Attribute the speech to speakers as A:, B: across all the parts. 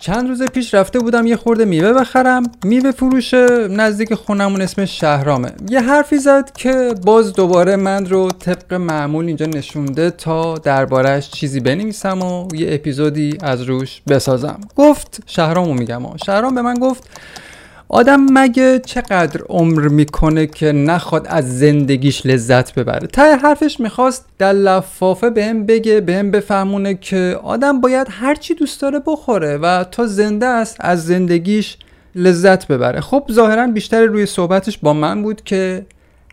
A: چند روز پیش رفته بودم یه خورده میوه بخرم. میوه فروش نزدیک خونمون اسمش شهرامه. یه حرفی زد که باز دوباره من رو طبق معمول اینجا نشونده تا دربارهش چیزی بنویسم و یه اپیزودی از روش بسازم. گفت شهرامو میگم. شهرام به من گفت آدم مگه چقدر عمر می‌کنه که نخواد از زندگیش لذت ببره؟ ته حرفش می‌خواست در لفافه بهم بگه بهم بفهمونه که آدم باید هرچی دوست داره بخوره و تا زنده است از زندگیش لذت ببره. خب ظاهرا بیشتر روی صحبتش با من بود که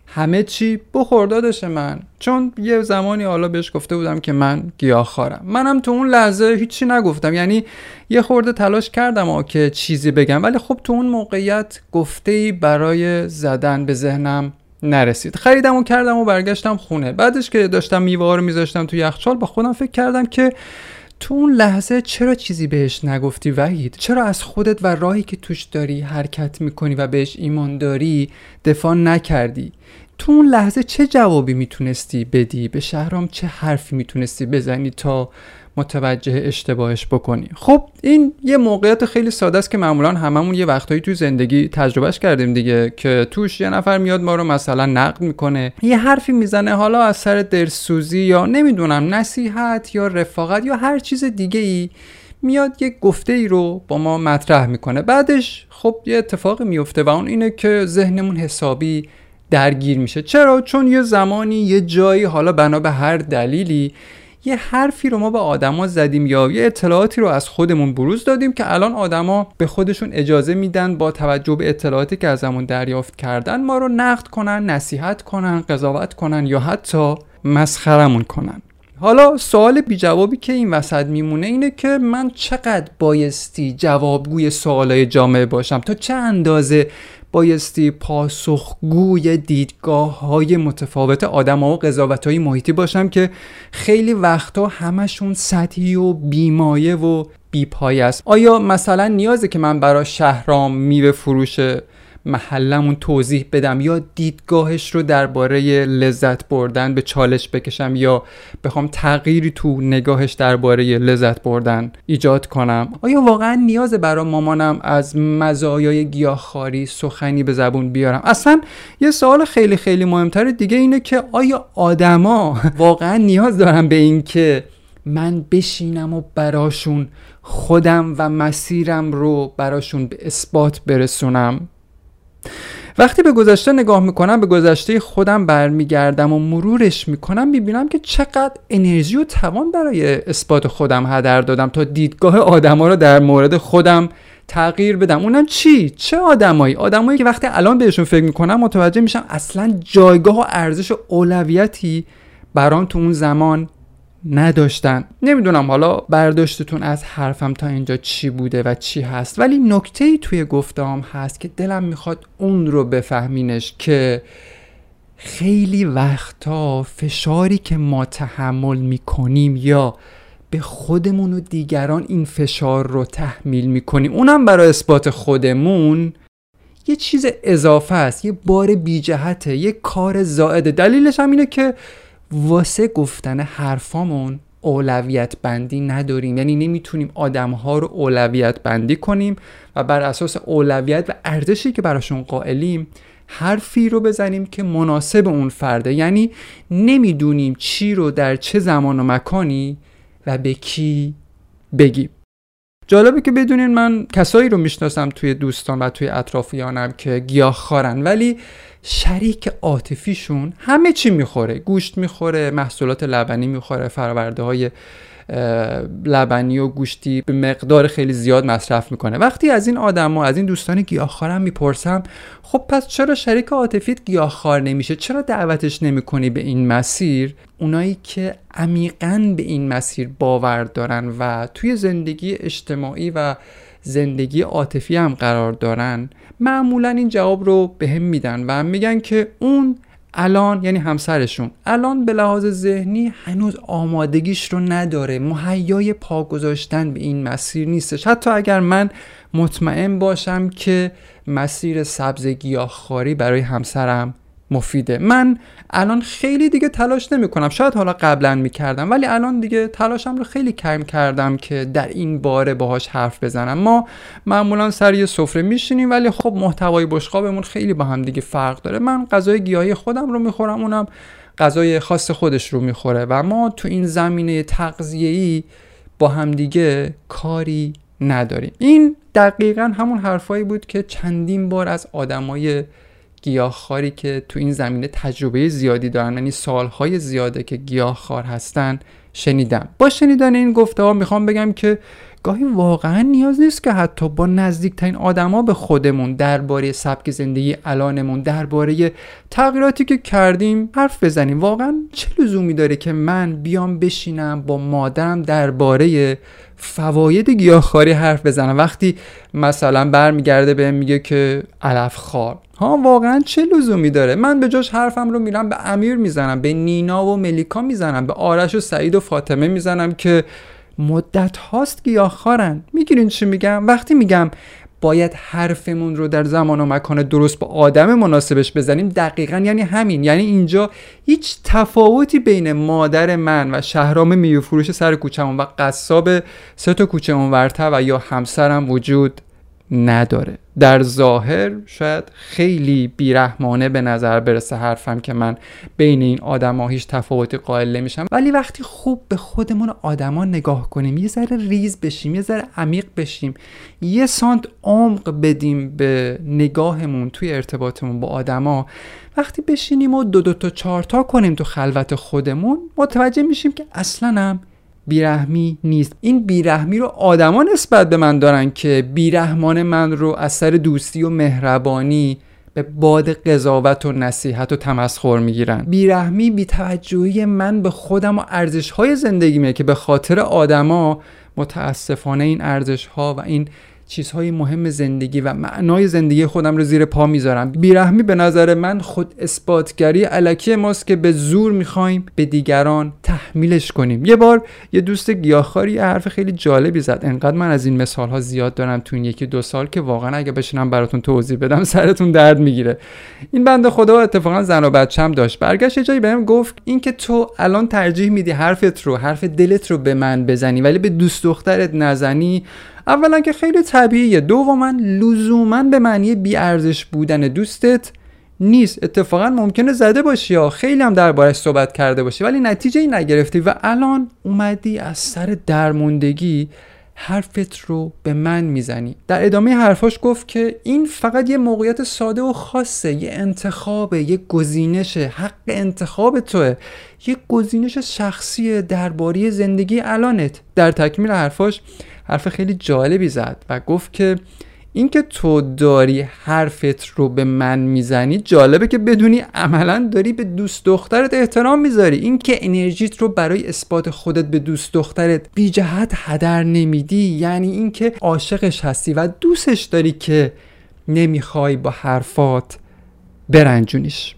A: همه چی بخوردادش من. چون یه زمانی حالا بهش گفته بودم که من گیاه خارم. منم تو اون لحظه هیچی نگفتم. یعنی یه خورده تلاش کردم که چیزی بگم. ولی خب تو اون موقعیت گفته ای برای زدن به ذهنم نرسید. خریدم و کردم و برگشتم خونه. بعدش که داشتم میوه رو میذاشتم تو یخچال با خودم فکر کردم که تو اون لحظه چرا چیزی بهش نگفتی وحید؟ چرا از خودت و راهی که توش داری حرکت می‌کنی و بهش ایمان داری دفاع نکردی؟ تو اون لحظه چه جوابی می‌تونستی بدی؟ به شهرام چه حرفی می‌تونستی بزنی تا متوجه اشتباهش بکنی؟ خب این یه موقعیت خیلی ساده است که معمولا هممون یه وقتهایی توی زندگی تجربهش کردیم دیگه که توش یه نفر میاد ما رو مثلا نقد می‌کنه یه حرفی می‌زنه حالا از سر درسوزی یا نمی‌دونم نصیحت یا رفاقت یا هر چیز دیگه ای میاد یه گفته ای رو با ما مطرح می‌کنه. بعدش خب یه اتفاقی میفته و اون اینه که ذهنمون حسابی درگیر میشه. چرا؟ چون یه زمانی یه جایی حالا بنا به هر دلیلی یه حرفی رو ما به آدما زدیم یا یه اطلاعاتی رو از خودمون بروز دادیم که الان آدما به خودشون اجازه میدن با توجه به اطلاعاتی که ازمون دریافت کردن ما رو نقد کنن نصیحت کنن قضاوت کنن یا حتی مسخرمون کنن. حالا سوال بی جوابی که این وسط میمونه اینه که من چقدر بایستی جوابگوی سوالای جامعه باشم؟ تا چه اندازه بایستی پاسخگوی دیدگاه های متفاوت آدم ها و قضاوت های محیطی باشم که خیلی وقتا همشون سطحی و بیمایه و بیپای است. آیا مثلا نیازه که من برای شهرام میوه فروش محلمون توضیح بدم. یا دیدگاهش رو درباره لذت بردن به چالش بکشم یا بخوام تغییری تو نگاهش درباره لذت بردن ایجاد کنم. آیا واقعا نیاز برای مامانم از مزایای گیاهخواری سخنی به زبون بیارم؟ اصلا یه سوال خیلی خیلی مهمتر دیگه اینه که آیا آدما واقعا نیاز دارم به این که من بشینم و براشون خودم و مسیرم رو براشون به اثبات برسونم؟ وقتی به گذشته نگاه می‌کنم به گذشته خودم برمیگردم و مرورش می‌کنم می‌بینم که چقدر انرژی و توان برای اثبات خودم هدر دادم تا دیدگاه آدما رو در مورد خودم تغییر بدم. اونم چی؟ چه آدمایی؟ آدمایی که وقتی الان بهشون فکر می‌کنم متوجه میشم اصلا جایگاه و ارزش و اولویتی برام تو اون زمان نداشتن. نمی‌دونم حالا برداشتتون از حرفم تا اینجا چی بوده و چی هست ولی نکته ای توی گفتم هست که دلم می‌خواد اون رو بفهمینش که خیلی وقتا فشاری که ما تحمل می‌کنیم یا به خودمون و دیگران این فشار رو تحمیل می‌کنیم اونم برای اثبات خودمون یه چیز اضافه است یه بار بیجهته یه کار زائده. دلیلش هم اینه که واسه گفتن حرفامون اولویت بندی نداریم. یعنی نمی‌تونیم آدم ها رو اولویت بندی کنیم و بر اساس اولویت و ارزشی که براشون قائلیم حرفی رو بزنیم که مناسب اون فرده. یعنی نمی‌دونیم چی رو در چه زمان و مکانی و به کی بگیم. جالبه که بدونین من کسایی رو می‌شناسم توی دوستان و توی اطرافیانم که گیاه خارن ولی شریک عاطفیشون همه چی می‌خوره. گوشت می‌خوره محصولات لبنی می‌خوره فرورده های لبنی و گوشتی به مقدار خیلی زیاد مصرف می‌کنه. وقتی از این آدم و از این دوستان گیاهخوارم می‌پرسم خب پس چرا شریک عاطفیت گیاهخوار نمیشه؟ چرا دعوتش نمی‌کنی به این مسیر؟ اونایی که عمیقا به این مسیر باور دارن و توی زندگی اجتماعی و زندگی عاطفی هم قرار دارن معمولا این جواب رو به هم میدن و میگن که اون الان یعنی همسرشون. الان به لحاظ ذهنی هنوز آمادگیش رو نداره. مهیای پا گذاشتن به این مسیر نیستش. حتی اگر من مطمئن باشم که مسیر سبز گیاهخواری برای همسرم مفیده. من الان خیلی دیگه تلاش نمی کنم شاید حالا قبلا می‌کردم ولی الان دیگه تلاشم رو خیلی کم کردم که در این باره باهاش حرف بزنم. ما معمولا سر یه سفره میشینیم ولی خب محتوای بشقابمون خیلی با هم دیگه فرق داره. من غذای گیاهی خودم رو می‌خورم اونم غذای خاص خودش رو می‌خوره. و ما تو این زمینه تغذیه‌ای با همدیگه کاری نداریم. این دقیقا همون حرفایی بود که چندین بار از آدمای گیاهخواری که تو این زمینه تجربه زیادی دارن یعنی سالهای زیاده که گیاهخوار هستن شنیدم. با شنیدن این گفته ها می‌خوام بگم که گاهی واقعا نیاز نیست که حتی با نزدیکترین آدما به خودمون درباره سبک زندگی الانمون درباره تغییراتی که کردیم حرف بزنیم. واقعا چه لزومی داره که من بیام بشینم با مادرم درباره فواید گیاهخواری حرف بزنم؟ وقتی مثلا برمیگرده بهم میگه که علف خار ها واقعا چه لزومی داره؟ من به جاش حرفم رو میرم به امیر می‌زنم به نینا و ملیکا می‌زنم به آرش و سعید و فاطمه می‌زنم که مدت هاست گیاهخوارن می‌گیرین چی میگم؟ وقتی میگم باید حرفمون رو در زمان و مکان درست با آدم مناسبش بزنیم دقیقا یعنی همین. یعنی اینجا هیچ تفاوتی بین مادر من و شهرام میوفروش سر کوچمون و قصاب سه تا کوچه اونورتر و یا همسرم وجود نداره. در ظاهر شاید خیلی بیرحمانه به نظر برسه حرفم که من بین این آدما هیچ تفاوتی قائل نمیشم. ولی وقتی خوب به خودمون آدما نگاه کنیم یه ذره ریز بشیم یه ذره عمیق بشیم یه سانت عمق بدیم به نگاهمون توی ارتباطمون با آدما وقتی بشینیم و دو دو تا چهار تا کنیم تو خلوت خودمون متوجه میشیم که اصلا هم بیرحمی نیست. این بیرحمی رو آدما نسبت به من دارن که بیرحمان من رو از سر دوستی و مهربانی به باد قضاوت و نصیحت و تمسخر می‌گیرن. بیرحمی بیتوجهی من به خودم و ارزش های زندگیمه که به خاطر آدما متاسفانه این ارزش ها و این چیزهای مهم زندگی و معنای زندگی خودم رو زیر پا می‌ذارم. بیرحمی به نظر من خود اثباتگری علکی ماست که به زور می‌خوایم به دیگران تحمیلش کنیم. یه بار یه دوست گیاهخواری یه حرف خیلی جالبی زد. انقدر من از این مثال ها زیاد دارم تو این یکی دو سال که واقعا اگه بشینم براتون توضیح بدم سرتون درد می‌گیره. این بنده خدا اتفاقا زن و بچم داشت. برگشت یه جایی بهم گفت اینکه تو الان ترجیح میدی حرفت رو حرف دلت رو به من بزنی ولی به دوست دخترت نزنی اولا که خیلی طبیعیه. دوما لزوما به معنی بیارزش بودن دوستت نیست. اتفاقا ممکنه زده باشی یا خیلی هم دربارش صحبت کرده باشی ولی نتیجه ای نگرفتی و الان اومدی از سر درموندگی حرفت رو به من می‌زنی. در ادامه حرفاش گفت که این فقط یه موقعیت ساده و خاصه یه انتخابه یه گزینشه حق انتخاب توه. یه گزینش شخصی درباره زندگی الانت. در تکمیل حرفاش حرف خیلی جالبی زد و گفت که اینکه تو داری حرفت رو به من می‌زنی جالبه که بدونی عملا داری به دوست دخترت احترام می‌ذاری. اینکه انرژیت رو برای اثبات خودت به دوست دخترت بی جهت هدر نمیدی یعنی اینکه عاشقش هستی و دوستش داری که نمی‌خوای با حرفات برنجونیش.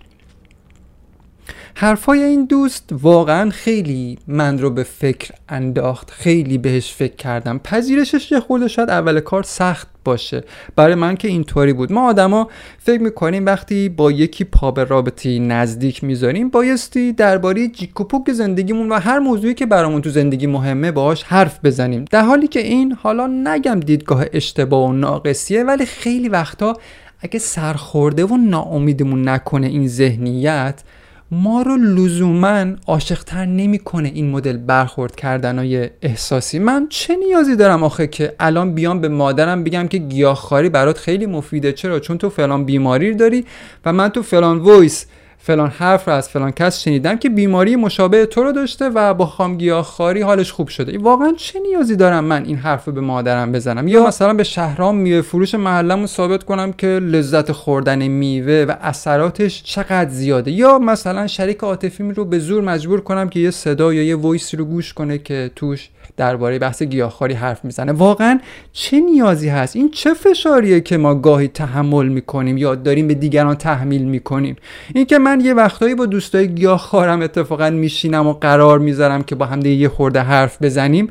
A: حرفای این دوست واقعا خیلی من رو به فکر انداخت خیلی بهش فکر کردم. پذیرشش یه خورده شاید اول کار سخت باشه. برای من که اینطوری بود. ما آدما فکر می‌کنیم وقتی با یکی پا به رابطه نزدیک می‌ذاریم بایستی درباره جیک و پوک زندگیمون و هر موضوعی که برامون تو زندگی مهمه باهاش حرف بزنیم. در حالی که این حالا نگم دیدگاه اشتباه و ناقصیه ولی خیلی وقتا اگه سرخورده و ناامیدمون نکنه این ذهنیت ما رو لزوما عاشقتر نمی‌کنه این مدل برخورد کردنای احساسی. من چه نیازی دارم آخه که الان بیام به مادرم بگم که گیاهخواری برات خیلی مفیده. چرا؟ چون تو فلان بیماری داری و من تو فلان voice فلان حرف رو از فلان کس شنیدم که بیماری مشابه تو رو داشته و با خام خواری حالش خوب شده. واقعا چه نیازی دارم من این حرف رو به مادرم بزنم؟ یا مثلا به شهرام میوه فروش محلمو ثابت کنم که لذت خوردن میوه و اثراتش چقدر زیاده؟ یا مثلا شریک عاطفی رو به زور مجبور کنم که یه صدا یا یه voice ی رو گوش کنه که توش درباره بحث گیاهخواری حرف می‌زنه. واقعا چه نیازی هست؟ این چه فشاریه که ما گاهی تحمل می‌کنیم یا داریم به دیگران تحمیل می‌کنیم؟ اینکه من یه وقتایی با دوستای گیاهخوارم اتفاقا میشینم و قرار می‌ذارم که با هم یه خورده حرف بزنیم.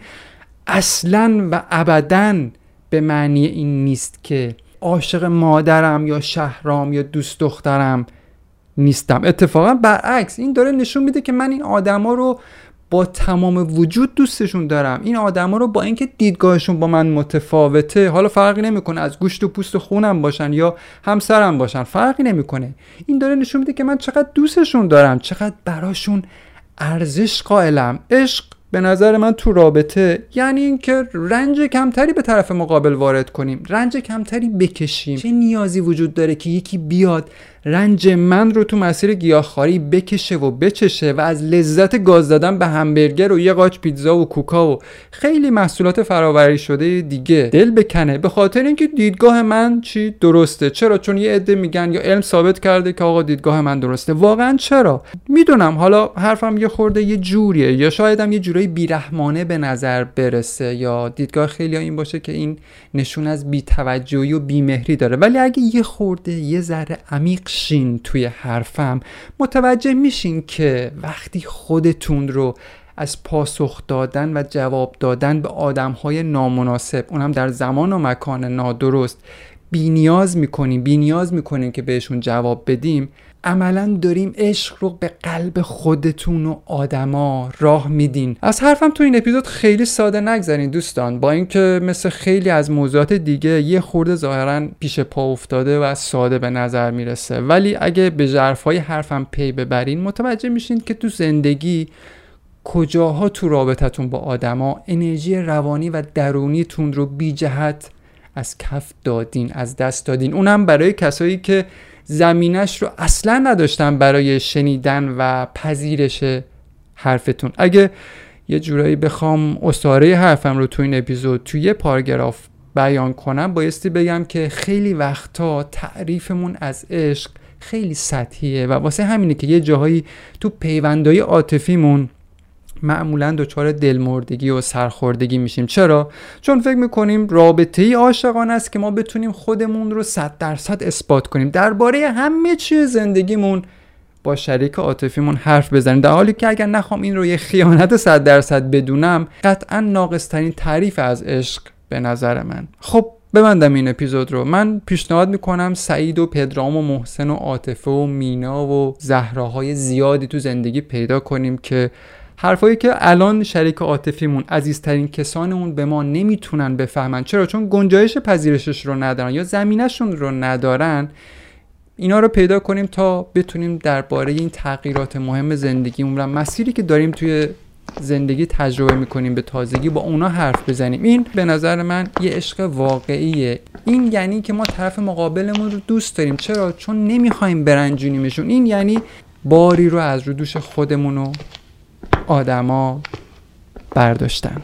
A: اصلا و ابدا به معنی این نیست که عاشق مادرم یا شهرام یا دوست دخترم نیستم. اتفاقا برعکس این داره نشون میده که من این آدما رو با تمام وجود دوستشون دارم. این آدما رو با اینکه دیدگاهشون با من متفاوته حالا فرقی نمی‌کنه از گوشت و پوست خونم باشن یا همسرم باشن فرقی نمی‌کنه. این داره نشون میده که من چقدر دوستشون دارم چقدر براشون ارزش قائلم. عشق به نظر من تو رابطه یعنی اینکه رنج کمتری به طرف مقابل وارد کنیم رنج کمتری بکشیم. چه نیازی وجود داره که یکی بیاد رنج من رو تو مسیر گیاهخواری بکشه و بچشه و از لذت گاز دادن به همبرگر و یه قاچ پیتزا و کوکا و خیلی محصولات فراوری شده دیگه. دل بکنه. به خاطر اینکه دیدگاه من چی؟ درسته. چرا؟ چون یه عده میگن یا علم ثابت کرده که آقا دیدگاه من درسته. واقعا چرا؟ می‌دونم. حالا حرفم یه خورده یه جوریه. یا شایدم یه جورایی بیرحمانه به نظر برسه یا دیدگاه خیلی این باشه که این نشون از بیتوجهی و بیمهری داره. ولی اگه یه خورده یه ذره عمیق شین توی حرفم متوجه میشین که وقتی خودتون رو از پاسخ دادن و جواب دادن به آدم های نامناسب اونم در زمان و مکان نادرست بینیاز می‌کنیم بینیاز می‌کنیم که بهشون جواب بدیم. عملا داریم عشق رو به قلب خودتون و آدما راه میدین. از حرفم تو این اپیزود خیلی ساده نگذارین دوستان. با اینکه مثل خیلی از موضوعات دیگه یه خورده ظاهرا پیش پا افتاده و ساده به نظر می‌رسه. ولی اگه به ژرفای حرفم پی ببرین متوجه میشین که تو زندگی کجاها تو رابطتون با آدما انرژی روانی و درونیتون رو بی جهت از کف دادین از دست دادین. اونم برای کسایی که زمینش رو اصلا نداشتم برای شنیدن و پذیرش حرفتون. اگه یه جورایی بخوام اصاره حرفم رو تو این اپیزود توی یه پاراگراف بیان کنم بایستی بگم که خیلی وقتا تعریفمون از عشق خیلی سطحیه و واسه همینه که یه جاهایی تو پیوندهای عاطفیمون معمولا دچار دلمردگی و سرخوردگی میشیم. چرا؟ چون فکر می‌کنیم رابطه ای عاشقانه است که ما بتونیم خودمون رو صد درصد اثبات کنیم. درباره همه چیز زندگیمون با شریک عاطفیمون حرف بزنیم. در حالی که اگر نخوام این رو یه خیانت صد درصد بدونم قطعا ناقصترین تعریف از عشق به نظر من. خب ببندم این اپیزود رو. من پیشنهاد می‌کنم سعید و پدرام و محسن و عاطفه و مینا و زهراهای زیادی تو زندگی پیدا کنیم که حرفایی که الان شریک عاطفیمون عزیزترین کسانمون به ما نمی‌تونن بفهمن. چرا؟ چون گنجایش پذیرشش رو ندارن یا زمینشون رو ندارن اینا رو پیدا کنیم تا بتونیم درباره این تغییرات مهم زندگیمون و مسیری که داریم توی زندگی تجربه می‌کنیم به تازگی با اونا حرف بزنیم. این به نظر من یه عشق واقعیه. این یعنی که ما طرف مقابلمون رو دوست داریم. چرا؟ چون نمی‌خوایم برنجونیمشون. این یعنی باری رو از رو دوش خودمون و آدما برداشتن.